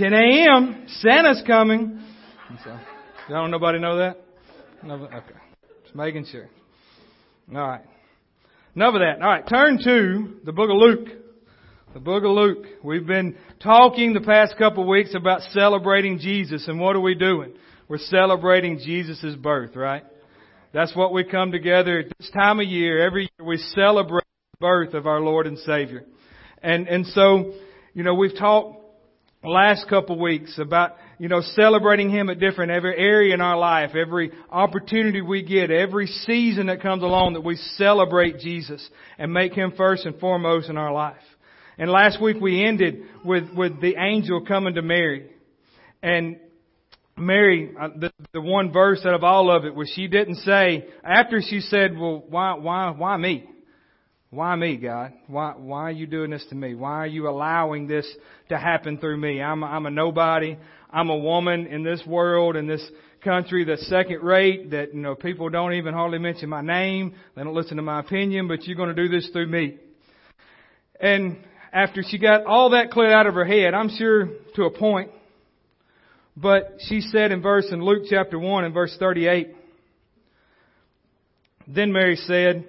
10 a.m. Santa's coming. So, don't nobody know that? No, okay. Just making sure. All right. Enough of that. All right. Turn to the book of Luke. The book of Luke. We've been talking the past couple of weeks about celebrating Jesus, and what are we doing? We're celebrating Jesus' birth, right? That's what we come together at this time of year. Every year we celebrate the birth of our Lord and Savior. And, and so, you know, we've talked last couple weeks about, you know, celebrating Him at different, every area in our life, every opportunity we get, every season that comes along that we celebrate Jesus and make Him first and foremost in our life. And last week we ended with, with the angel coming to Mary. And Mary, uh, the, the one verse out of all of it where she didn't say, after she said, well, why, why, why me? Why me, God? Why, why are you doing this to me? Why are you allowing this to happen through me? I'm, I'm a nobody. I'm a woman in this world, in this country that's second rate, that, you know, people don't even hardly mention my name. They don't listen to my opinion, but you're going to do this through me. And after she got all that cleared out of her head, I'm sure to a point, but she said in verse in Luke chapter 1 and verse 38, Then Mary said,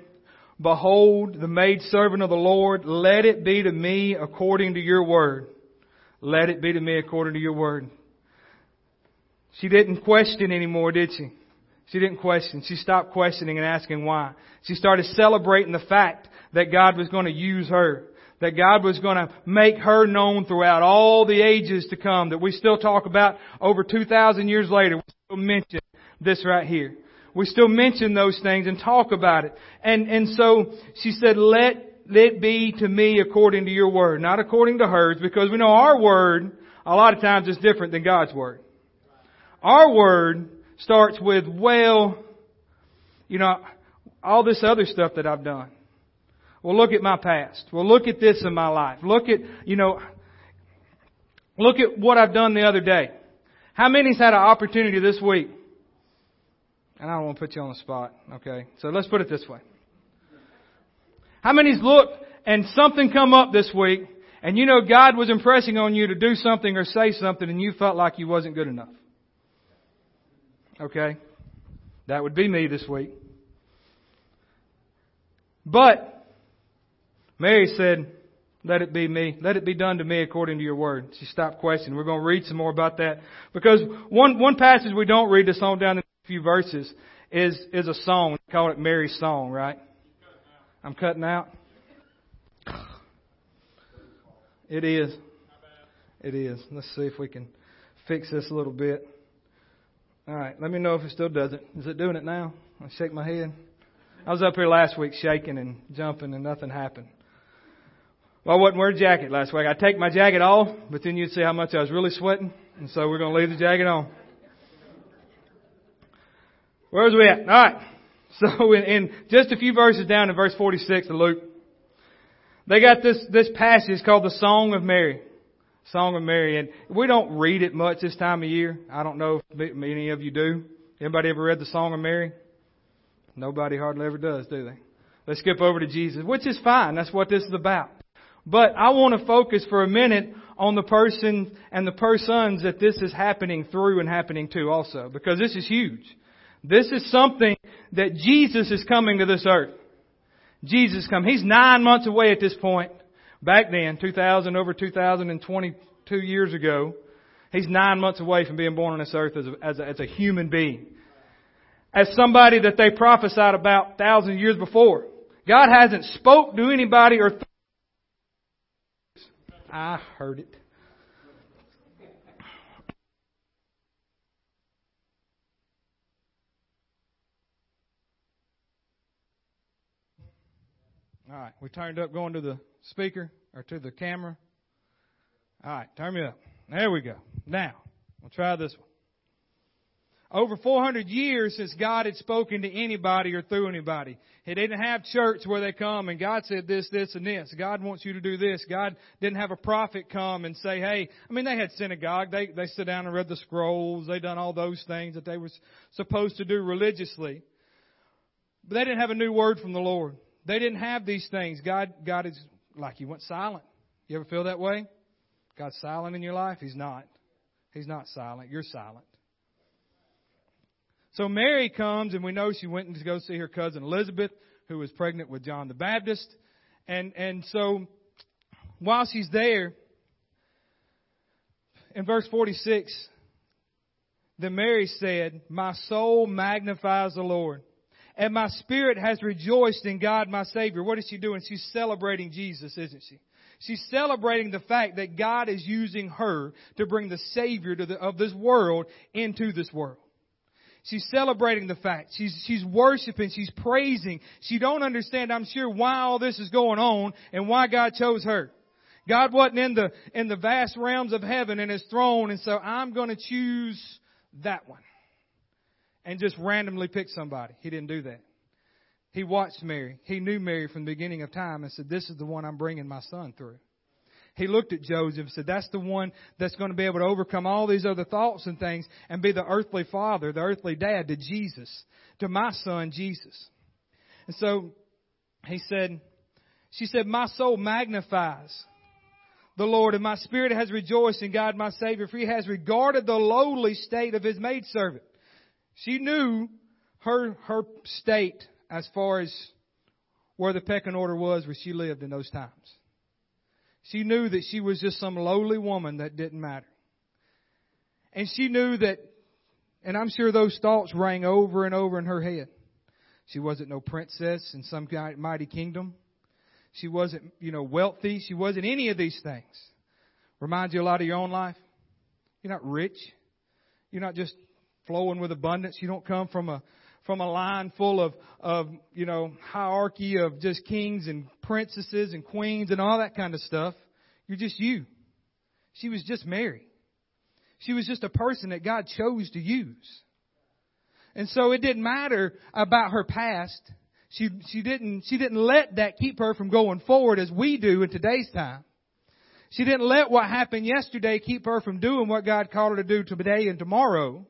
Behold, the maidservant of the Lord, let it be to me according to your word. Let it be to me according to your word. She didn't question anymore, did she? She didn't question. She stopped questioning and asking why. She started celebrating the fact that God was going to use her. That God was going to make her known throughout all the ages to come. That we still talk about over 2,000 years later. We still mention this right here we still mention those things and talk about it. And, and so she said, let it be to me according to your word, not according to hers, because we know our word a lot of times is different than God's word. Our word starts with, well, you know, all this other stuff that I've done. Well, look at my past. Well, look at this in my life. Look at, you know, look at what I've done the other day. How many's had an opportunity this week and I don't want to put you on the spot, okay? So let's put it this way. How many's looked and something come up this week and you know God was impressing on you to do something or say something and you felt like you wasn't good enough? Okay? That would be me this week. But Mary said, let it be me. Let it be done to me according to your word. She stopped questioning. We're going to read some more about that. Because one, one passage we don't read this on down in few verses is, is a song. We call it Mary's Song, right? I'm cutting out. It is. It is. Let's see if we can fix this a little bit. All right. Let me know if it still does it. Is it doing it now? I shake my head. I was up here last week shaking and jumping and nothing happened. Well, I wasn't wearing a jacket last week. I take my jacket off, but then you'd see how much I was really sweating. And so we're going to leave the jacket on. Where's we at? All right. So in, in just a few verses down in verse 46 of Luke, they got this, this passage called the Song of Mary. Song of Mary. And we don't read it much this time of year. I don't know if many of you do. Anybody ever read the Song of Mary? Nobody hardly ever does, do they? Let's skip over to Jesus, which is fine. That's what this is about. But I want to focus for a minute on the person and the persons that this is happening through and happening to also, because this is huge. This is something that Jesus is coming to this earth. Jesus come. He's nine months away at this point. Back then, 2000, over 2022 years ago, he's nine months away from being born on this earth as a, as a, as a human being. As somebody that they prophesied about thousands of years before. God hasn't spoke to anybody or th- I heard it. All right, we turned up going to the speaker or to the camera. All right, turn me up. There we go. Now, we'll try this one. Over 400 years since God had spoken to anybody or through anybody. He didn't have church where they come and God said this, this, and this. God wants you to do this. God didn't have a prophet come and say, hey, I mean, they had synagogue. They, they sit down and read the scrolls. They done all those things that they were supposed to do religiously. But they didn't have a new word from the Lord. They didn't have these things. God, God is like He went silent. You ever feel that way? God's silent in your life? He's not. He's not silent. You're silent. So Mary comes, and we know she went to go see her cousin Elizabeth, who was pregnant with John the Baptist. And, and so while she's there, in verse 46, then Mary said, My soul magnifies the Lord, and my spirit has rejoiced in God my Savior. What is she doing? She's celebrating Jesus, isn't she? She's celebrating the fact that God is using her to bring the Savior the, of this world into this world. She's celebrating the fact. She's, she's worshiping. She's praising. She don't understand, I'm sure, why all this is going on and why God chose her. God wasn't in the, in the vast realms of heaven in His throne and so I'm going to choose that one. And just randomly pick somebody. He didn't do that. He watched Mary. He knew Mary from the beginning of time and said, this is the one I'm bringing my son through. He looked at Joseph and said, that's the one that's going to be able to overcome all these other thoughts and things and be the earthly father, the earthly dad to Jesus, to my son Jesus. And so he said, she said, my soul magnifies the Lord and my spirit has rejoiced in God my Savior for he has regarded the lowly state of his maidservant. She knew her, her state as far as where the pecking order was where she lived in those times. She knew that she was just some lowly woman that didn't matter. And she knew that, and I'm sure those thoughts rang over and over in her head. She wasn't no princess in some mighty kingdom. She wasn't, you know, wealthy. She wasn't any of these things. Reminds you a lot of your own life. You're not rich. You're not just flowing with abundance. You don't come from a from a line full of, of, you know, hierarchy of just kings and princesses and queens and all that kind of stuff. You're just you. She was just Mary. She was just a person that God chose to use. And so it didn't matter about her past. She, she didn't, she didn't let that keep her from going forward as we do in today's time. She didn't let what happened yesterday keep her from doing what God called her to do today and tomorrow.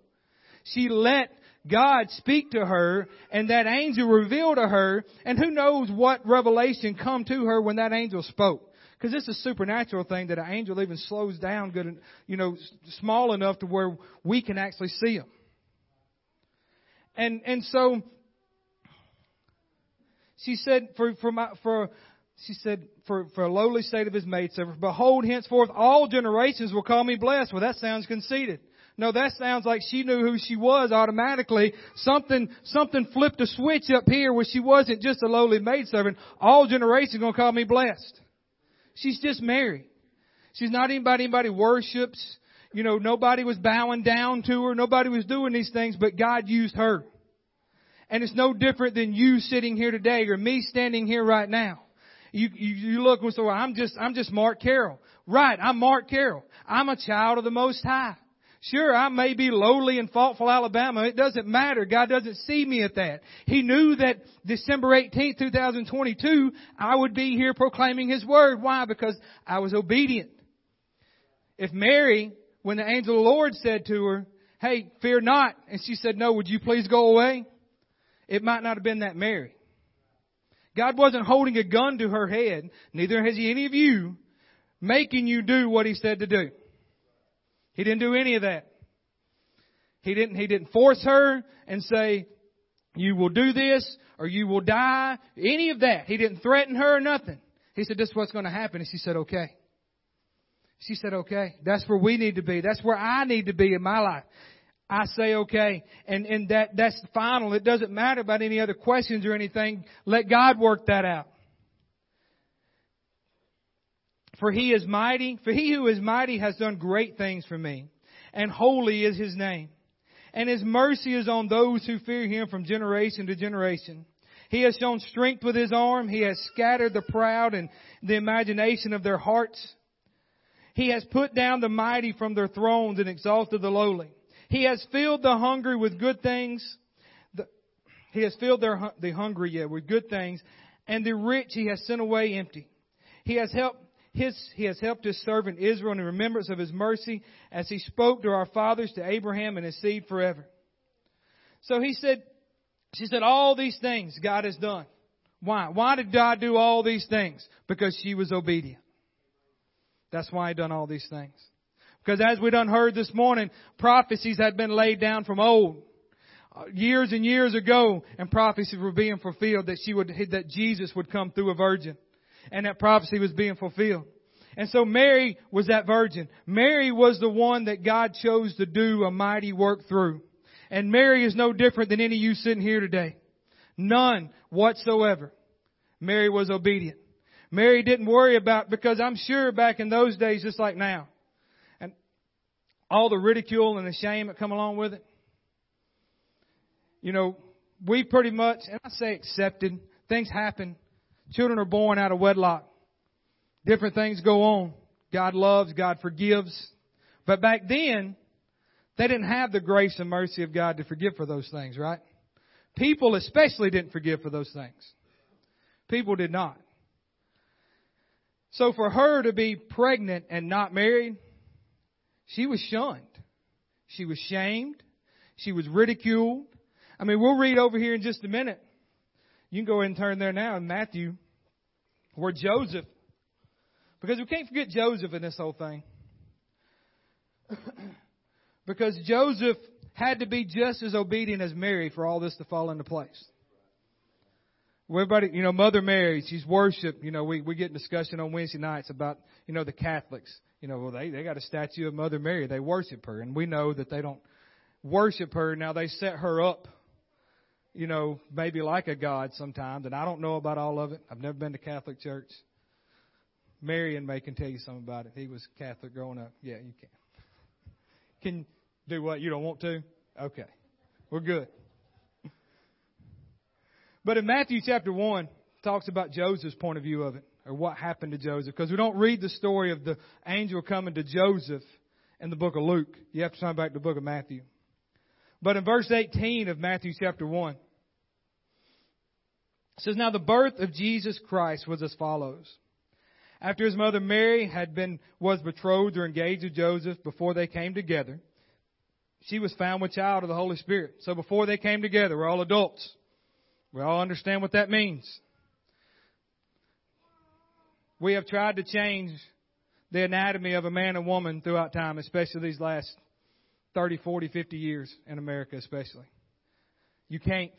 She let God speak to her and that angel revealed to her and who knows what revelation come to her when that angel spoke. Because it's a supernatural thing that an angel even slows down good, you know, small enough to where we can actually see him. And, and so, she said, for, for my, for, she said, for, for a lowly state of his maidservant, behold, henceforth all generations will call me blessed. Well, that sounds conceited. No, that sounds like she knew who she was automatically. Something, something flipped a switch up here where she wasn't just a lowly maidservant. All generations to call me blessed. She's just Mary. She's not anybody anybody worships. You know, nobody was bowing down to her. Nobody was doing these things, but God used her. And it's no different than you sitting here today or me standing here right now. You, you, you look and say, well, I'm just, I'm just Mark Carroll. Right, I'm Mark Carroll. I'm a child of the Most High. Sure, I may be lowly in Falkville, Alabama. It doesn't matter. God doesn't see me at that. He knew that December 18th, 2022, I would be here proclaiming His Word. Why? Because I was obedient. If Mary, when the angel of the Lord said to her, hey, fear not, and she said, no, would you please go away? It might not have been that Mary. God wasn't holding a gun to her head, neither has He any of you, making you do what He said to do. He didn't do any of that. He didn't, he didn't force her and say, you will do this or you will die. Any of that. He didn't threaten her or nothing. He said, this is what's going to happen. And she said, okay. She said, okay. That's where we need to be. That's where I need to be in my life. I say okay. And, and that, that's final. It doesn't matter about any other questions or anything. Let God work that out. For he is mighty, for he who is mighty has done great things for me, and holy is his name. And his mercy is on those who fear him from generation to generation. He has shown strength with his arm. He has scattered the proud and the imagination of their hearts. He has put down the mighty from their thrones and exalted the lowly. He has filled the hungry with good things. The, he has filled their, the hungry yet with good things, and the rich he has sent away empty. He has helped his, he has helped his servant Israel in remembrance of his mercy as he spoke to our fathers, to Abraham and his seed forever. So he said, she said, all these things God has done. Why? Why did God do all these things? Because she was obedient. That's why he done all these things. Because as we done heard this morning, prophecies had been laid down from old. Uh, years and years ago, and prophecies were being fulfilled that she would, that Jesus would come through a virgin. And that prophecy was being fulfilled. And so Mary was that virgin. Mary was the one that God chose to do a mighty work through. And Mary is no different than any of you sitting here today. None whatsoever. Mary was obedient. Mary didn't worry about, because I'm sure back in those days, just like now, and all the ridicule and the shame that come along with it, you know, we pretty much, and I say accepted, things happen. Children are born out of wedlock. Different things go on. God loves, God forgives. But back then, they didn't have the grace and mercy of God to forgive for those things, right? People especially didn't forgive for those things. People did not. So for her to be pregnant and not married, she was shunned. She was shamed. She was ridiculed. I mean, we'll read over here in just a minute. You can go ahead and turn there now in Matthew, where Joseph, because we can't forget Joseph in this whole thing. because Joseph had to be just as obedient as Mary for all this to fall into place. everybody, you know, Mother Mary, she's worshiped. You know, we, we get in discussion on Wednesday nights about, you know, the Catholics. You know, well, they, they got a statue of Mother Mary. They worship her. And we know that they don't worship her. Now they set her up you know, maybe like a God sometimes, and I don't know about all of it. I've never been to Catholic church. Marion may can tell you something about it. He was Catholic growing up. Yeah, you can. Can do what? You don't want to? Okay. We're good. But in Matthew chapter 1, talks about Joseph's point of view of it, or what happened to Joseph, because we don't read the story of the angel coming to Joseph in the book of Luke. You have to turn back to the book of Matthew. But in verse 18 of Matthew chapter 1, it says, Now the birth of Jesus Christ was as follows. After his mother Mary had been, was betrothed or engaged to Joseph before they came together, she was found with child of the Holy Spirit. So before they came together, we're all adults. We all understand what that means. We have tried to change the anatomy of a man and woman throughout time, especially these last 30, 40, 50 years in America especially. You can't.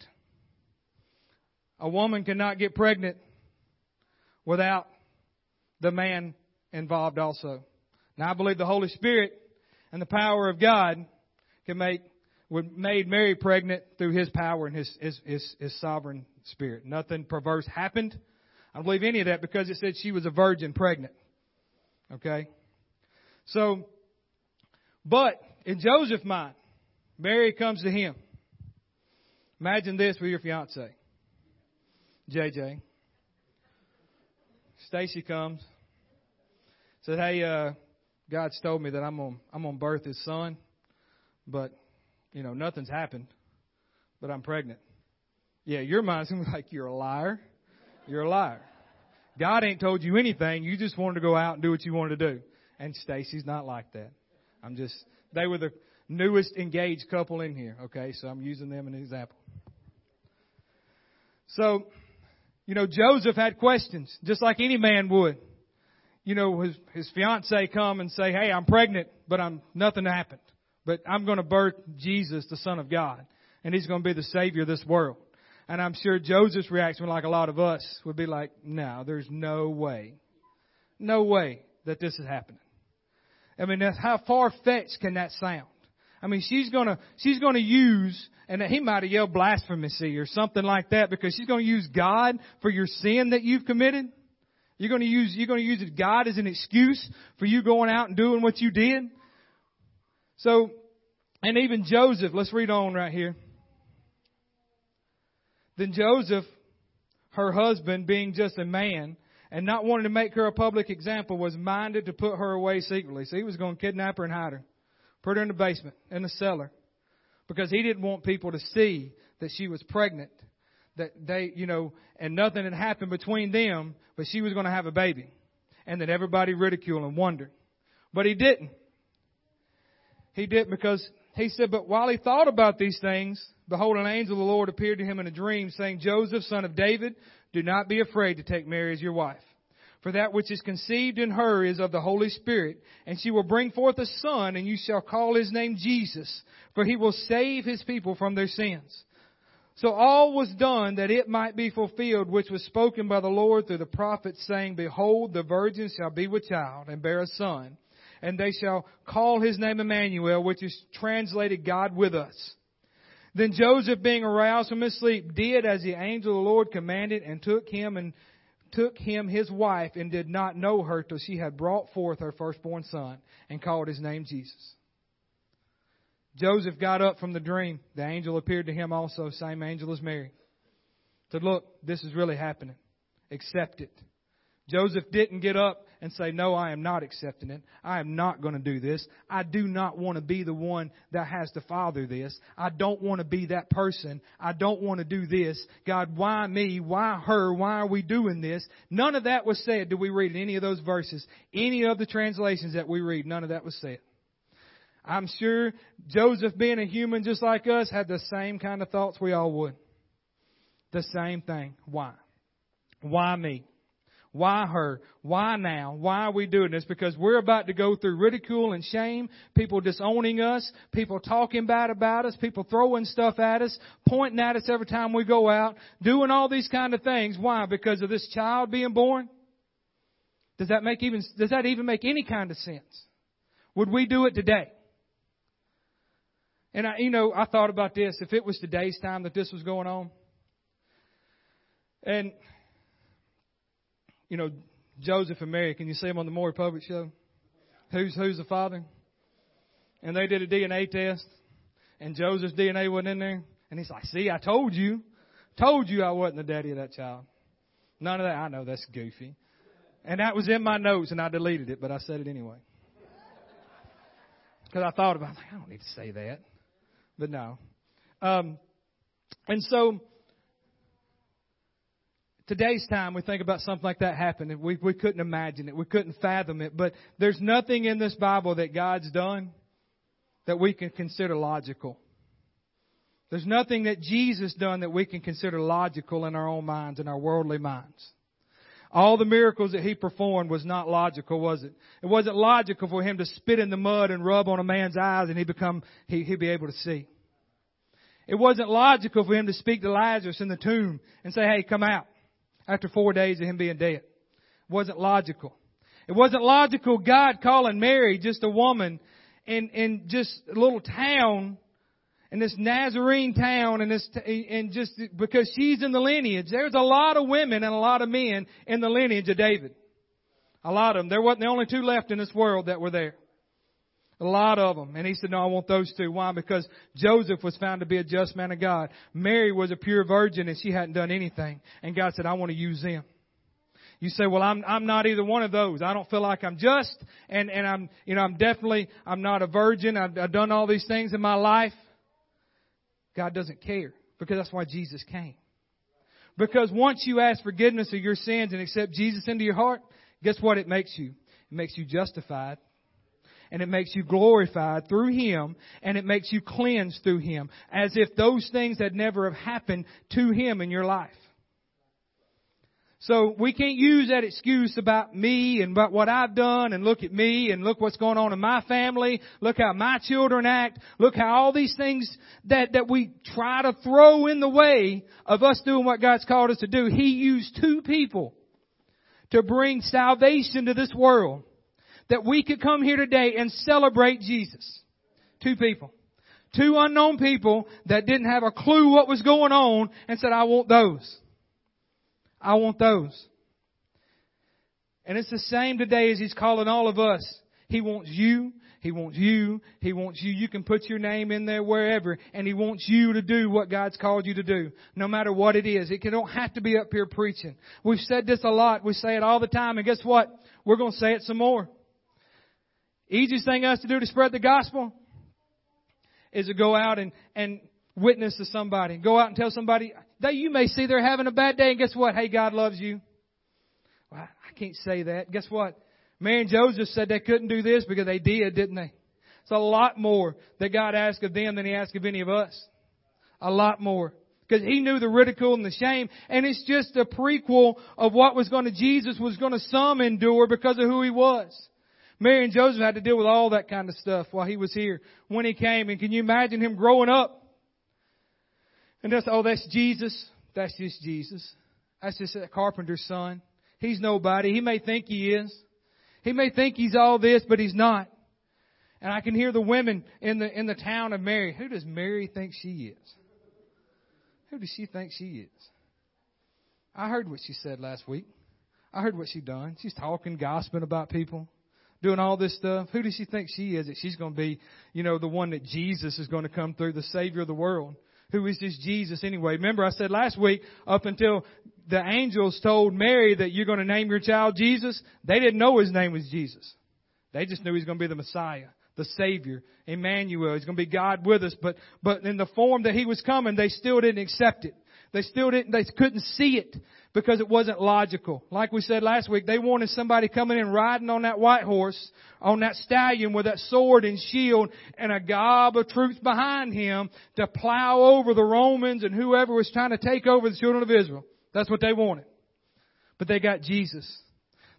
A woman cannot get pregnant without the man involved also. Now I believe the Holy Spirit and the power of God can make would made Mary pregnant through his power and his, his, his, his sovereign spirit. Nothing perverse happened. I don't believe any of that because it said she was a virgin pregnant. Okay? So, but in Joseph's mind, Mary comes to him. Imagine this with your fiance, JJ. Stacy comes, said, "Hey, uh, God's told me that I'm on I'm on birth his son, but you know nothing's happened, but I'm pregnant." Yeah, your mind's be like, "You're a liar. You're a liar. God ain't told you anything. You just wanted to go out and do what you wanted to do." And Stacy's not like that. I'm just they were the newest engaged couple in here, okay? So I'm using them as an example. So, you know, Joseph had questions, just like any man would. You know, his, his fiance come and say, hey, I'm pregnant, but I'm, nothing happened. But I'm going to birth Jesus, the Son of God, and He's going to be the Savior of this world. And I'm sure Joseph's reaction, like a lot of us, would be like, no, there's no way. No way that this is happening. I mean, how far fetched can that sound? I mean, she's gonna, she's gonna use, and he might have yelled blasphemy or something like that because she's gonna use God for your sin that you've committed. You're gonna use, you're gonna use God as an excuse for you going out and doing what you did. So, and even Joseph, let's read on right here. Then Joseph, her husband, being just a man, and not wanting to make her a public example, was minded to put her away secretly. So he was going to kidnap her and hide her, put her in the basement, in the cellar, because he didn't want people to see that she was pregnant, that they, you know, and nothing had happened between them, but she was going to have a baby, and that everybody ridiculed and wondered. But he didn't. He didn't because he said, but while he thought about these things, behold, an angel of the Lord appeared to him in a dream, saying, Joseph, son of David, do not be afraid to take Mary as your wife. For that which is conceived in her is of the Holy Spirit, and she will bring forth a son, and you shall call his name Jesus, for he will save his people from their sins. So all was done that it might be fulfilled, which was spoken by the Lord through the prophet, saying, Behold, the virgin shall be with child, and bear a son, and they shall call his name Emmanuel, which is translated God with us. Then Joseph, being aroused from his sleep, did as the angel of the Lord commanded, and took him and took him his wife and did not know her till she had brought forth her firstborn son and called his name Jesus. Joseph got up from the dream. The angel appeared to him also, same angel as Mary. Said, look, this is really happening. Accept it. Joseph didn't get up and say, no, I am not accepting it. I am not going to do this. I do not want to be the one that has to father this. I don't want to be that person. I don't want to do this. God, why me? Why her? Why are we doing this? None of that was said. Do we read in any of those verses? Any of the translations that we read, none of that was said. I'm sure Joseph being a human just like us had the same kind of thoughts we all would. The same thing. Why? Why me? Why her? Why now? Why are we doing this? Because we're about to go through ridicule and shame, people disowning us, people talking bad about us, people throwing stuff at us, pointing at us every time we go out, doing all these kind of things. Why? Because of this child being born? Does that make even, does that even make any kind of sense? Would we do it today? And I, you know, I thought about this. If it was today's time that this was going on, and you know, Joseph and Mary, can you see them on the Maury Povich Show? Who's who's the father? And they did a DNA test, and Joseph's DNA wasn't in there, and he's like, "See, I told you, told you I wasn't the daddy of that child." None of that. I know that's goofy, and that was in my notes, and I deleted it, but I said it anyway because I thought about. it. Like, I don't need to say that, but no. Um, and so today's time, we think about something like that happening. We, we couldn't imagine it. We couldn't fathom it. But there's nothing in this Bible that God's done that we can consider logical. There's nothing that Jesus done that we can consider logical in our own minds, in our worldly minds. All the miracles that he performed was not logical, was it? It wasn't logical for him to spit in the mud and rub on a man's eyes and he become, he, he'd be able to see. It wasn't logical for him to speak to Lazarus in the tomb and say, hey, come out after four days of him being dead. It wasn't logical. It wasn't logical God calling Mary just a woman in, in just a little town in this Nazarene town and this, and just because she's in the lineage, there's a lot of women and a lot of men in the lineage of David. A lot of them. There wasn't the only two left in this world that were there. A lot of them. And he said, no, I want those two. Why? Because Joseph was found to be a just man of God. Mary was a pure virgin and she hadn't done anything. And God said, I want to use them. You say, well, I'm, I'm not either one of those. I don't feel like I'm just and, and I'm, you know, I'm definitely, I'm not a virgin. I've, I've done all these things in my life. God doesn't care because that's why Jesus came. Because once you ask forgiveness of your sins and accept Jesus into your heart, guess what it makes you? It makes you justified and it makes you glorified through Him and it makes you cleansed through Him as if those things had never have happened to Him in your life. So we can't use that excuse about me and about what I've done and look at me and look what's going on in my family. Look how my children act. Look how all these things that, that we try to throw in the way of us doing what God's called us to do. He used two people to bring salvation to this world that we could come here today and celebrate Jesus. Two people. Two unknown people that didn't have a clue what was going on and said, I want those. I want those. And it's the same today as He's calling all of us. He wants you. He wants you. He wants you. You can put your name in there wherever, and He wants you to do what God's called you to do, no matter what it is. It don't have to be up here preaching. We've said this a lot. We say it all the time, and guess what? We're going to say it some more. Easiest thing us to do to spread the gospel is to go out and, and witness to somebody. Go out and tell somebody that you may see they're having a bad day and guess what? Hey, God loves you. Well, I can't say that. Guess what? Mary and Joseph said they couldn't do this because they did, didn't they? It's a lot more that God asked of them than He asked of any of us. A lot more. Because he knew the ridicule and the shame, and it's just a prequel of what was going to, Jesus was going to some endure because of who he was. Mary and Joseph had to deal with all that kind of stuff while he was here when he came. And can you imagine him growing up? And that's, oh, that's Jesus. That's just Jesus. That's just a carpenter's son. He's nobody. He may think he is. He may think he's all this, but he's not. And I can hear the women in the, in the town of Mary. Who does Mary think she is? Who does she think she is? I heard what she said last week. I heard what she done. She's talking, gossiping about people doing all this stuff? Who does she think she is that she's going to be, you know, the one that Jesus is going to come through, the Savior of the world? Who is this Jesus anyway? Remember I said last week, up until the angels told Mary that you're going to name your child Jesus, they didn't know his name was Jesus. They just knew he's going to be the Messiah, the Savior, Emmanuel. He's going to be God with us. But, but in the form that he was coming, they still didn't accept it. They still didn't, they couldn't see it because it wasn't logical. Like we said last week, they wanted somebody coming in riding on that white horse, on that stallion with that sword and shield and a gob of troops behind him to plow over the Romans and whoever was trying to take over the children of Israel. That's what they wanted. But they got Jesus.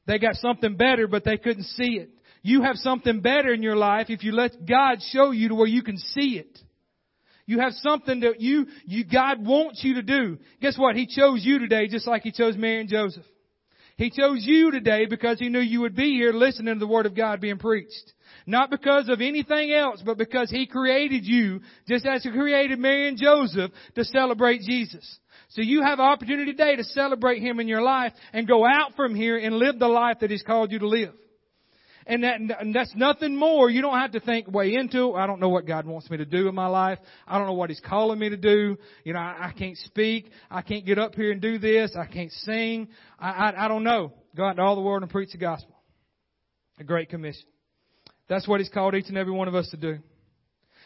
They got something better, but they couldn't see it. You have something better in your life if you let God show you to where you can see it. You have something that you, you, God wants you to do. Guess what? He chose you today just like He chose Mary and Joseph. He chose you today because He knew you would be here listening to the Word of God being preached. Not because of anything else, but because He created you, just as He created Mary and Joseph, to celebrate Jesus. So you have an opportunity today to celebrate Him in your life and go out from here and live the life that He's called you to live. And, that, and that's nothing more. You don't have to think way into it. I don't know what God wants me to do in my life. I don't know what He's calling me to do. You know, I, I can't speak. I can't get up here and do this. I can't sing. I, I, I don't know. Go out into all the world and preach the gospel. A great commission. That's what He's called each and every one of us to do.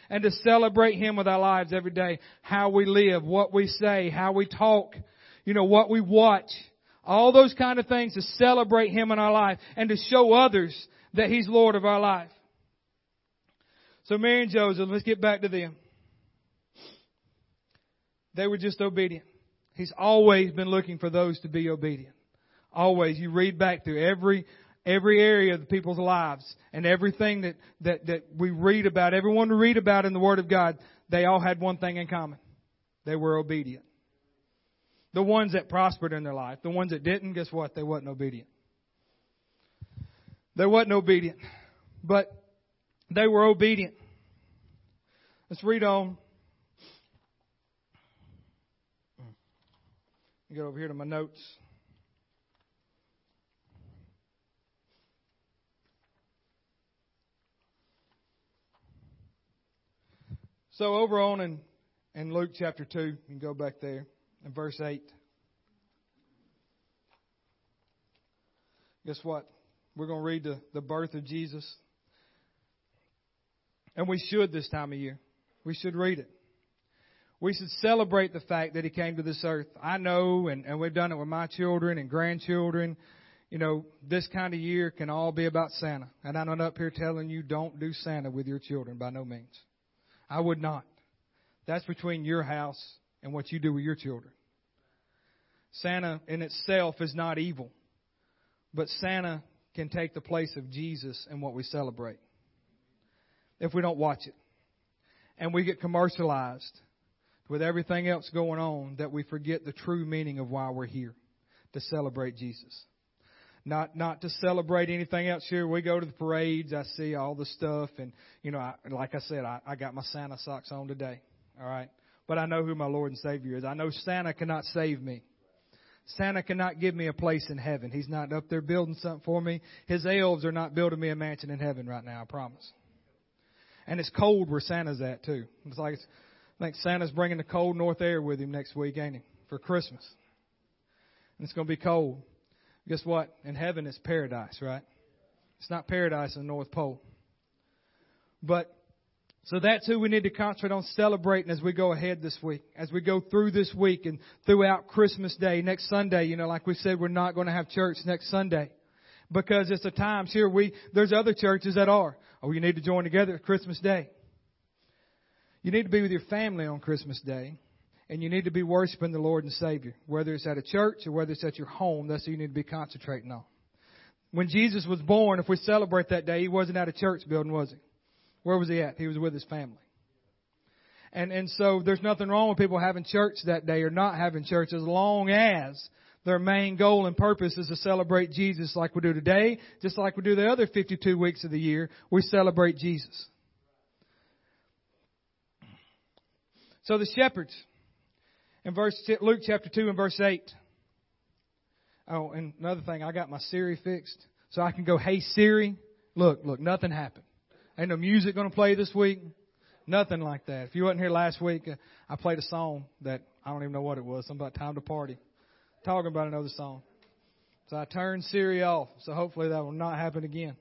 And to celebrate Him with our lives every day. How we live, what we say, how we talk, you know, what we watch. All those kind of things to celebrate Him in our life and to show others that He's Lord of our life. So Mary and Joseph, let's get back to them. They were just obedient. He's always been looking for those to be obedient. Always. You read back through every every area of the people's lives and everything that, that, that we read about, everyone we read about in the Word of God, they all had one thing in common. They were obedient. The ones that prospered in their life, the ones that didn't, guess what? They wasn't obedient. They wasn't obedient, but they were obedient. Let's read on. Get over here to my notes. So over on in, in Luke chapter 2, you can go back there in verse 8. Guess what? We're going to read the, the birth of Jesus. And we should this time of year. We should read it. We should celebrate the fact that He came to this earth. I know, and, and we've done it with my children and grandchildren. You know, this kind of year can all be about Santa. And I'm not up here telling you don't do Santa with your children by no means. I would not. That's between your house and what you do with your children. Santa in itself is not evil. But Santa can take the place of Jesus in what we celebrate if we don't watch it. And we get commercialized with everything else going on that we forget the true meaning of why we're here to celebrate Jesus. Not not to celebrate anything else here. We go to the parades. I see all the stuff, and you know, I, like I said, I, I got my Santa socks on today. All right, but I know who my Lord and Savior is. I know Santa cannot save me. Santa cannot give me a place in heaven. He's not up there building something for me. His elves are not building me a mansion in heaven right now, I promise. And it's cold where Santa's at too. It's like it's, I think Santa's bringing the cold north air with him next week, ain't he? For Christmas. And it's going to be cold. Guess what? In heaven it's paradise, right? It's not paradise in the North Pole. But so that's who we need to concentrate on celebrating as we go ahead this week, as we go through this week and throughout Christmas Day. Next Sunday, you know, like we said, we're not going to have church next Sunday because it's a time here we, there's other churches that are. Oh, you need to join together at Christmas Day. You need to be with your family on Christmas Day. and you need to be worshiping the Lord and Savior, whether it's at a church or whether it's at your home. That's what you need to be concentrating on. When Jesus was born, if we celebrate that day, he wasn't at a church building, was he? Where was he at? He was with his family. And, and so there's nothing wrong with people having church that day or not having church as long as their main goal and purpose is to celebrate Jesus like we do today, just like we do the other 52 weeks of the year. We celebrate Jesus. So the shepherds, in verse Luke chapter 2 and verse 8. Oh, and another thing, I got my Siri fixed so I can go, hey Siri, look, look, nothing happened. Ain't no music going to play this week. Nothing like that. If you wasn't here last week, uh, I played a song that I don't even know what it was. Something about time to party. Talking about another song. So I turned Siri off. So hopefully that will not happen again.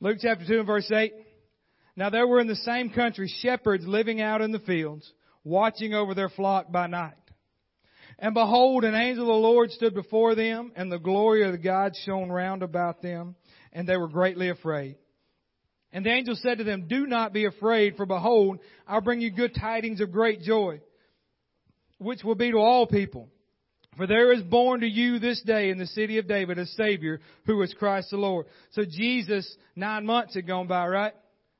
Luke chapter 2 and verse 8. Now there were in the same country shepherds living out in the fields, watching over their flock by night. And behold, an angel of the Lord stood before them, and the glory of the God shone round about them, and they were greatly afraid. And the angel said to them, Do not be afraid, for behold, I'll bring you good tidings of great joy, which will be to all people. For there is born to you this day in the city of David a Savior who is Christ the Lord. So Jesus, nine months had gone by, right?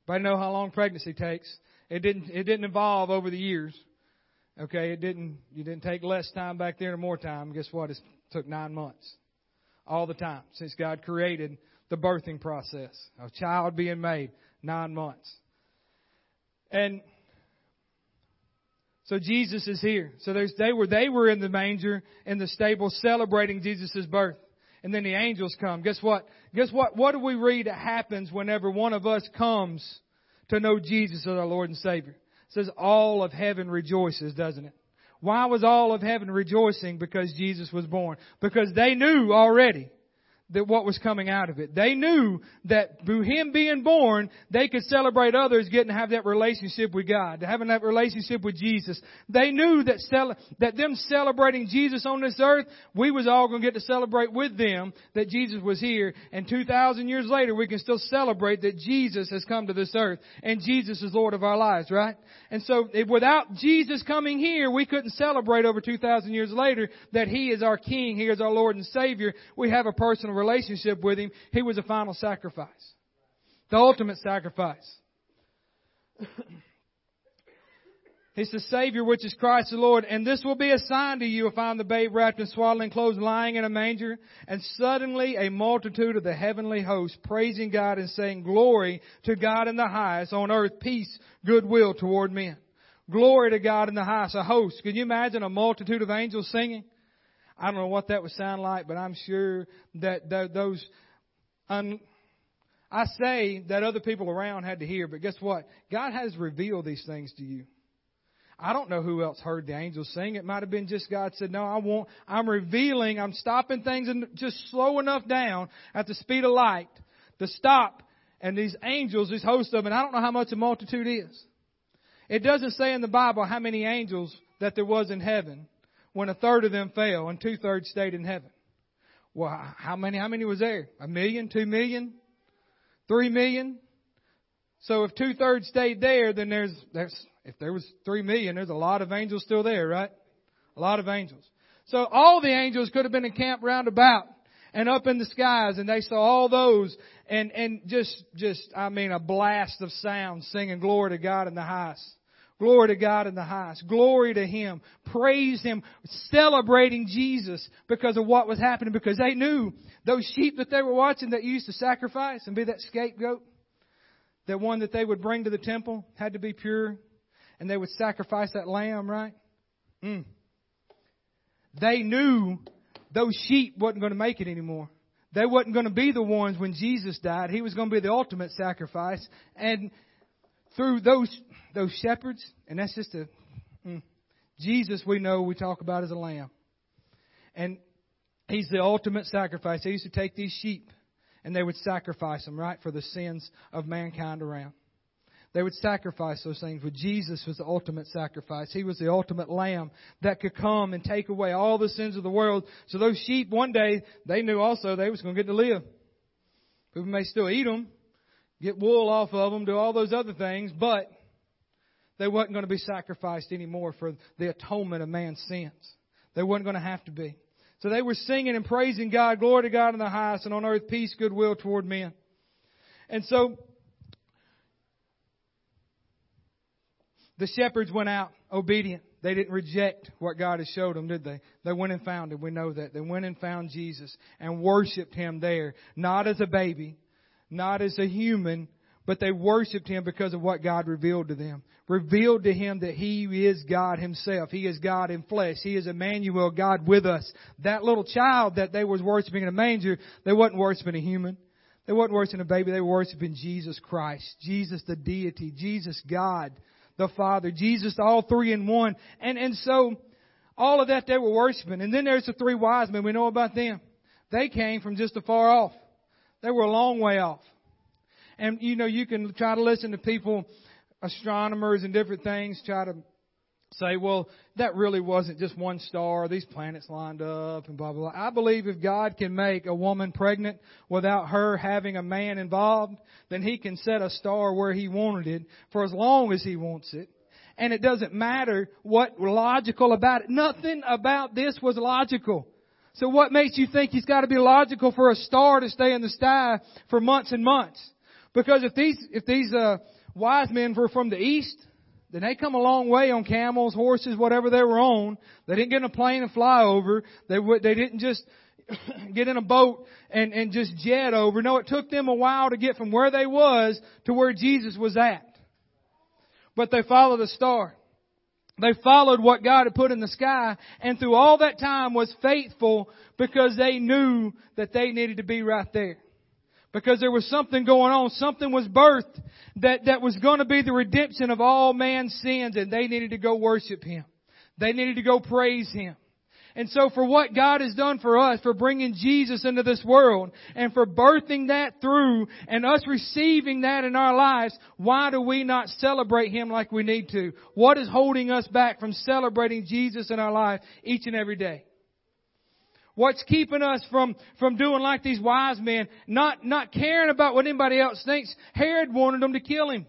But I know how long pregnancy takes. It didn't, it didn't evolve over the years. Okay, it didn't, you didn't take less time back there or more time. Guess what? It took nine months. All the time since God created the birthing process. A child being made, nine months. And so Jesus is here. So there's, they were they were in the manger in the stable celebrating Jesus' birth. And then the angels come. Guess what? Guess what? What do we read that happens whenever one of us comes to know Jesus as our Lord and Savior? It says all of heaven rejoices, doesn't it? Why was all of heaven rejoicing? Because Jesus was born. Because they knew already that what was coming out of it. They knew that through him being born, they could celebrate others getting to have that relationship with God, having that relationship with Jesus. They knew that cel- that them celebrating Jesus on this earth, we was all going to get to celebrate with them that Jesus was here. And 2,000 years later, we can still celebrate that Jesus has come to this earth and Jesus is Lord of our lives, right? And so if without Jesus coming here, we couldn't celebrate over 2,000 years later that He is our King, He is our Lord and Savior. We have a personal relationship with Him. He was a final sacrifice. The ultimate sacrifice. He's the Savior, which is Christ the Lord. And this will be a sign to you if I am the babe wrapped in swaddling clothes lying in a manger. And suddenly a multitude of the heavenly hosts praising God and saying, Glory to God in the highest, on earth peace, goodwill toward men. Glory to God in the highest. A host. Can you imagine a multitude of angels singing? I don't know what that would sound like, but I'm sure that those, un, I say that other people around had to hear, but guess what? God has revealed these things to you. I don't know who else heard the angels sing. It might have been just God said, no, I won't. I'm revealing, I'm stopping things and just slow enough down at the speed of light to stop. And these angels, this host of them, and I don't know how much a multitude is. It doesn't say in the Bible how many angels that there was in heaven when a third of them fell and two thirds stayed in heaven. Well, how many, how many was there? A million, two million, three million? So if two thirds stayed there, then there's, there's, if there was three million, there's a lot of angels still there, right? A lot of angels. So all the angels could have been encamped round about and up in the skies and they saw all those and, and just, just, I mean, a blast of sound singing glory to God in the highest. Glory to God in the highest. Glory to Him. Praise Him. Celebrating Jesus because of what was happening because they knew those sheep that they were watching that used to sacrifice and be that scapegoat, that one that they would bring to the temple had to be pure and they would sacrifice that lamb, right? Mm. They knew those sheep wasn't going to make it anymore. They wasn't going to be the ones when Jesus died. He was going to be the ultimate sacrifice. And through those those shepherds, and that's just a mm, Jesus we know we talk about as a lamb. And he's the ultimate sacrifice. They used to take these sheep and they would sacrifice them, right, for the sins of mankind around. They would sacrifice those things. But Jesus was the ultimate sacrifice. He was the ultimate lamb that could come and take away all the sins of the world. So those sheep, one day, they knew also they was going to get to live. People may still eat them, get wool off of them, do all those other things, but They wasn't going to be sacrificed anymore for the atonement of man's sins. They wasn't going to have to be. So they were singing and praising God, glory to God in the highest, and on earth peace, goodwill toward men. And so the shepherds went out obedient. They didn't reject what God had showed them, did they? They went and found him. We know that. They went and found Jesus and worshiped him there. Not as a baby, not as a human, but they worshiped him because of what God revealed to them. Revealed to him that he is God himself. He is God in flesh. He is Emmanuel, God with us. That little child that they was worshiping in a manger, they wasn't worshiping a human. They wasn't worshiping a baby. They were worshiping Jesus Christ. Jesus the deity. Jesus God the Father. Jesus all three in one. And, and so, all of that they were worshiping. And then there's the three wise men. We know about them. They came from just afar off. They were a long way off. And you know, you can try to listen to people, astronomers and different things, try to say, well, that really wasn't just one star. These planets lined up and blah, blah, blah. I believe if God can make a woman pregnant without her having a man involved, then He can set a star where He wanted it for as long as He wants it. And it doesn't matter what logical about it. Nothing about this was logical. So what makes you think He's got to be logical for a star to stay in the sky for months and months? Because if these, if these, uh, wise men were from the east, then they come a long way on camels, horses, whatever they were on. They didn't get in a plane and fly over. They would, they didn't just get in a boat and, and just jet over. No, it took them a while to get from where they was to where Jesus was at. But they followed the star. They followed what God had put in the sky and through all that time was faithful because they knew that they needed to be right there because there was something going on. Something was birthed that, that was going to be the redemption of all man's sins and they needed to go worship Him. They needed to go praise Him. And so for what God has done for us, for bringing Jesus into this world, and for birthing that through, and us receiving that in our lives, why do we not celebrate Him like we need to? What is holding us back from celebrating Jesus in our life each and every day? What's keeping us from, from doing like these wise men, not, not caring about what anybody else thinks? Herod wanted them to kill him.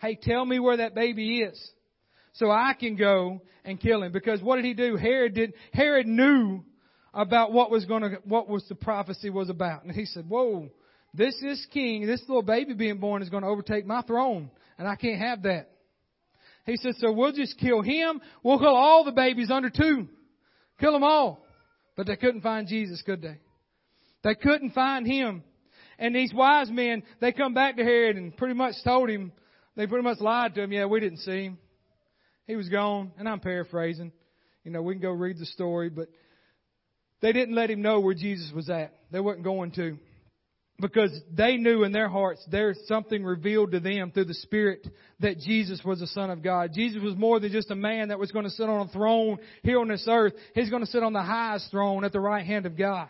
Hey, tell me where that baby is. So I can go and kill him. Because what did he do? Herod did, Herod knew about what was gonna, what was the prophecy was about. And he said, whoa, this, this king, this little baby being born is gonna overtake my throne. And I can't have that. He said, so we'll just kill him. We'll kill all the babies under two. Kill them all. But they couldn't find Jesus, could they? They couldn't find him. And these wise men, they come back to Herod and pretty much told him, they pretty much lied to him, yeah, we didn't see him. He was gone. And I'm paraphrasing. You know, we can go read the story, but they didn't let him know where Jesus was at. They weren't going to because they knew in their hearts there's something revealed to them through the Spirit that Jesus was the Son of God. Jesus was more than just a man that was going to sit on a throne here on this earth. He's going to sit on the highest throne at the right hand of God.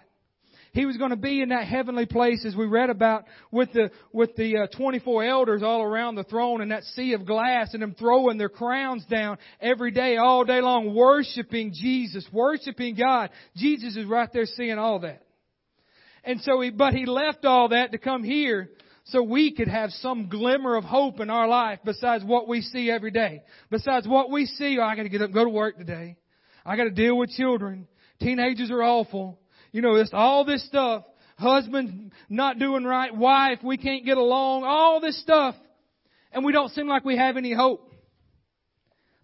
He was going to be in that heavenly place as we read about with the, with the uh, 24 elders all around the throne and that sea of glass and them throwing their crowns down every day, all day long, worshiping Jesus, worshiping God. Jesus is right there seeing all that. And so he, but he left all that to come here so we could have some glimmer of hope in our life besides what we see every day. Besides what we see, oh, I gotta get up go to work today. I gotta deal with children. Teenagers are awful. You know, it's all this stuff. Husband not doing right. Wife, we can't get along. All this stuff. And we don't seem like we have any hope.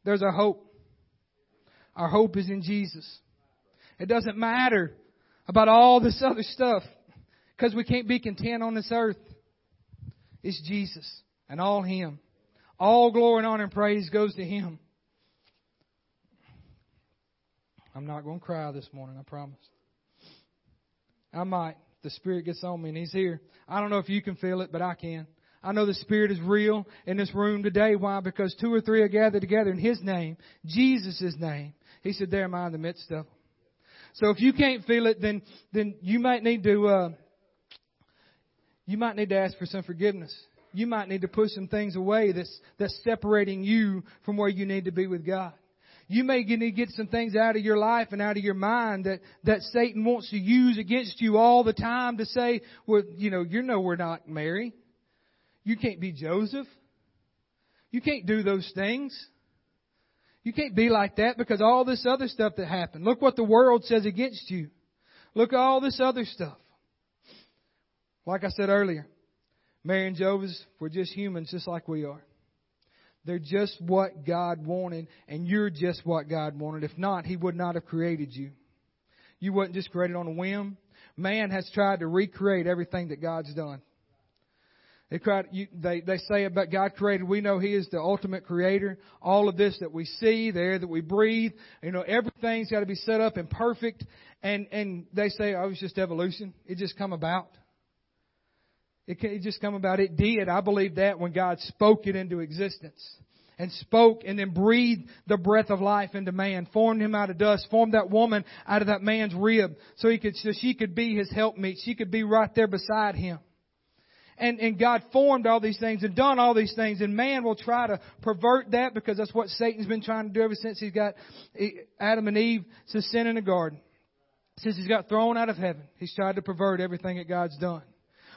There's a hope. Our hope is in Jesus. It doesn't matter about all this other stuff because we can't be content on this earth. It's Jesus and all Him. All glory and honor and praise goes to Him. I'm not going to cry this morning, I promise. I might. The Spirit gets on me and He's here. I don't know if you can feel it, but I can. I know the Spirit is real in this room today. Why? Because two or three are gathered together in His name, Jesus' name. He said, there am I in the midst of them. So if you can't feel it, then then you might need to uh, you might need to ask for some forgiveness. You might need to push some things away that's that's separating you from where you need to be with God. You may need to get some things out of your life and out of your mind that, that Satan wants to use against you all the time to say, well, you know, you know we're not Mary. You can't be Joseph. You can't do those things. You can't be like that because all this other stuff that happened. Look what the world says against you. Look at all this other stuff. Like I said earlier, Mary and Joseph were just humans just like we are. They're just what God wanted, and you're just what God wanted. If not, He would not have created you. You wasn't just created on a whim. Man has tried to recreate everything that God's done. They, cried, you, they, they say about God created, we know He is the ultimate creator. All of this that we see, the air that we breathe, you know, everything's got to be set up and perfect. And, and they say, oh, it's just evolution. It just come about. It, it just come about. It did. I believe that when God spoke it into existence and spoke and then breathed the breath of life into man, formed him out of dust, formed that woman out of that man's rib so he could, so she could be his helpmeet. She could be right there beside him. And, and God formed all these things and done all these things and man will try to pervert that because that's what Satan's been trying to do ever since he's got Adam and Eve to sin in the garden. Since he's got thrown out of heaven, he's tried to pervert everything that God's done.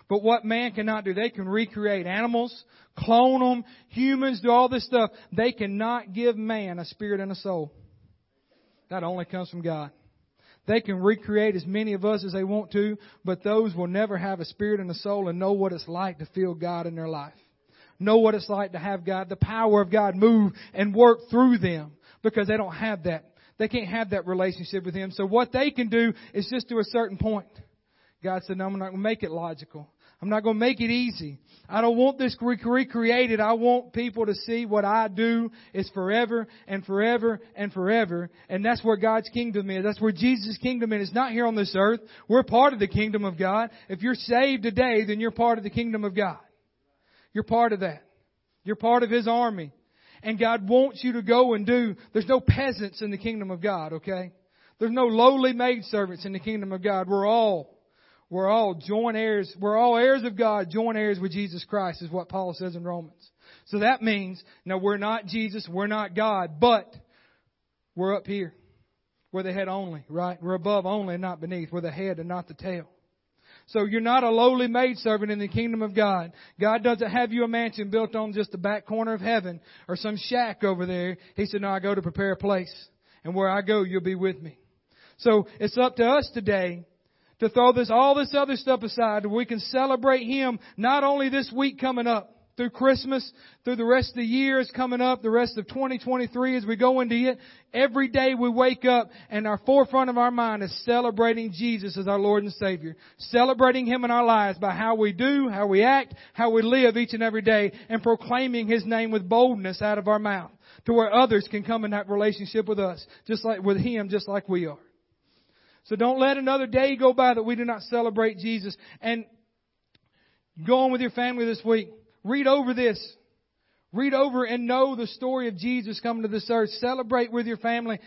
But what man cannot do, they can recreate animals, clone them, humans, do all this stuff. They cannot give man a spirit and a soul. That only comes from God. They can recreate as many of us as they want to, but those will never have a spirit and a soul and know what it's like to feel God in their life. Know what it's like to have God, the power of God move and work through them because they don't have that. They can't have that relationship with Him. So what they can do is just to a certain point. God said, no, I'm not going to make it logical. I'm not going to make it easy. I don't want this recreated. I want people to see what I do is forever and forever and forever. And that's where God's kingdom is. That's where Jesus' kingdom is. It's not here on this earth. We're part of the kingdom of God. If you're saved today, then you're part of the kingdom of God. You're part of that. You're part of His army. And God wants you to go and do, there's no peasants in the kingdom of God, okay? There's no lowly maidservants in the kingdom of God. We're all we're all joint heirs. We're all heirs of God, joint heirs with Jesus Christ is what Paul says in Romans. So that means, now we're not Jesus, we're not God, but we're up here. We're the head only, right? We're above only and not beneath. We're the head and not the tail. So you're not a lowly maidservant in the kingdom of God. God doesn't have you a mansion built on just the back corner of heaven or some shack over there. He said, no, I go to prepare a place. And where I go, you'll be with me. So it's up to us today to throw this, all this other stuff aside. We can celebrate Him not only this week coming up, through Christmas, through the rest of the year years coming up, the rest of 2023 as we go into it. Every day we wake up and our forefront of our mind is celebrating Jesus as our Lord and Savior. Celebrating Him in our lives by how we do, how we act, how we live each and every day and proclaiming His name with boldness out of our mouth to where others can come in that relationship with us, just like with Him, just like we are. So don't let another day go by that we do not celebrate Jesus. And go on with your family this week. Read over this. Read over and know the story of Jesus coming to this earth. Celebrate with your family.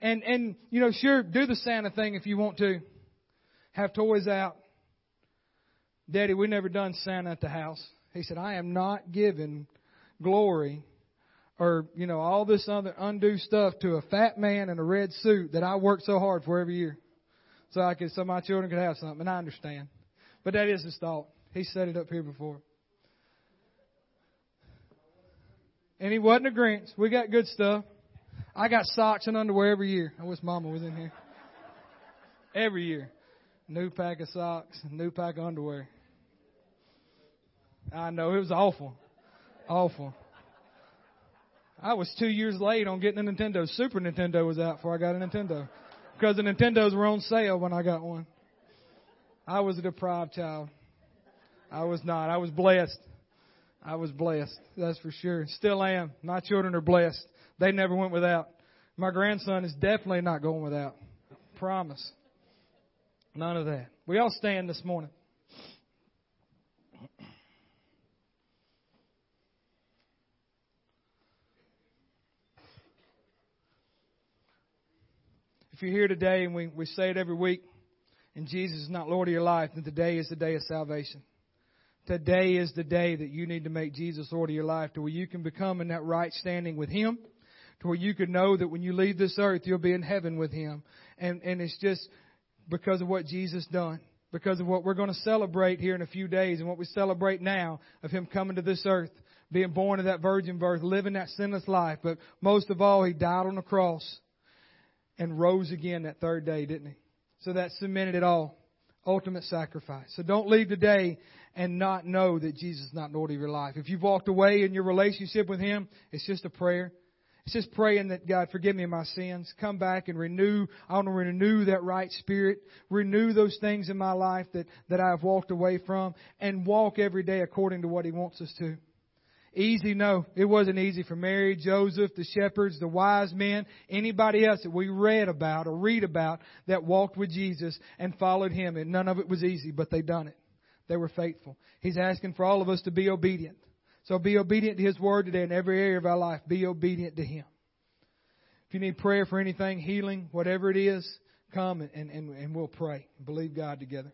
And, and, you know, sure, do the Santa thing if you want to. Have toys out. Daddy, we never done Santa at the house. He said, I am not giving glory or, you know, all this other undue stuff to a fat man in a red suit that I work so hard for every year so I could, so my children could have something. And I understand. But that is his thought. He set it up here before. And he wasn't a Grinch. We got good stuff. I got socks and underwear every year. I wish Mama was in here. Every year. New pack of socks, new pack of underwear. I know, it was awful. Awful. I was two years late on getting a Nintendo. Super Nintendo was out before I got a Nintendo because the Nintendos were on sale when I got one. I was a deprived child. I was not. I was blessed. I was blessed. That's for sure. Still am. My children are blessed. They never went without. My grandson is definitely not going without. Promise. None of that. We all stand this morning. If you're here today and we, we say it every week, and Jesus is not Lord of your life, then today is the day of salvation. Today is the day that you need to make Jesus Lord of your life to where you can become in that right standing with Him, to where you can know that when you leave this earth, you'll be in heaven with Him. And, and it's just because of what Jesus done. Because of what we're going to celebrate here in a few days and what we celebrate now of Him coming to this earth being born of that virgin birth, living that sinless life. But most of all, He died on the cross and rose again that third day, didn't He? So that cemented it all. Ultimate sacrifice. So don't leave today and not know that Jesus is not Lord of your life. If you've walked away in your relationship with Him, it's just a prayer. It's just praying that God forgive me of my sins. Come back and renew. I want to renew that right spirit. Renew those things in my life that, that I have walked away from and walk every day according to what He wants us to. Easy? No, it wasn't easy for Mary, Joseph, the shepherds, the wise men, anybody else that we read about or read about that walked with Jesus and followed Him. And none of it was easy, but they done it. They were faithful. He's asking for all of us to be obedient. So be obedient to His Word today in every area of our life. Be obedient to Him. If you need prayer for anything, healing, whatever it is, come and, and, and we'll pray. Believe God together.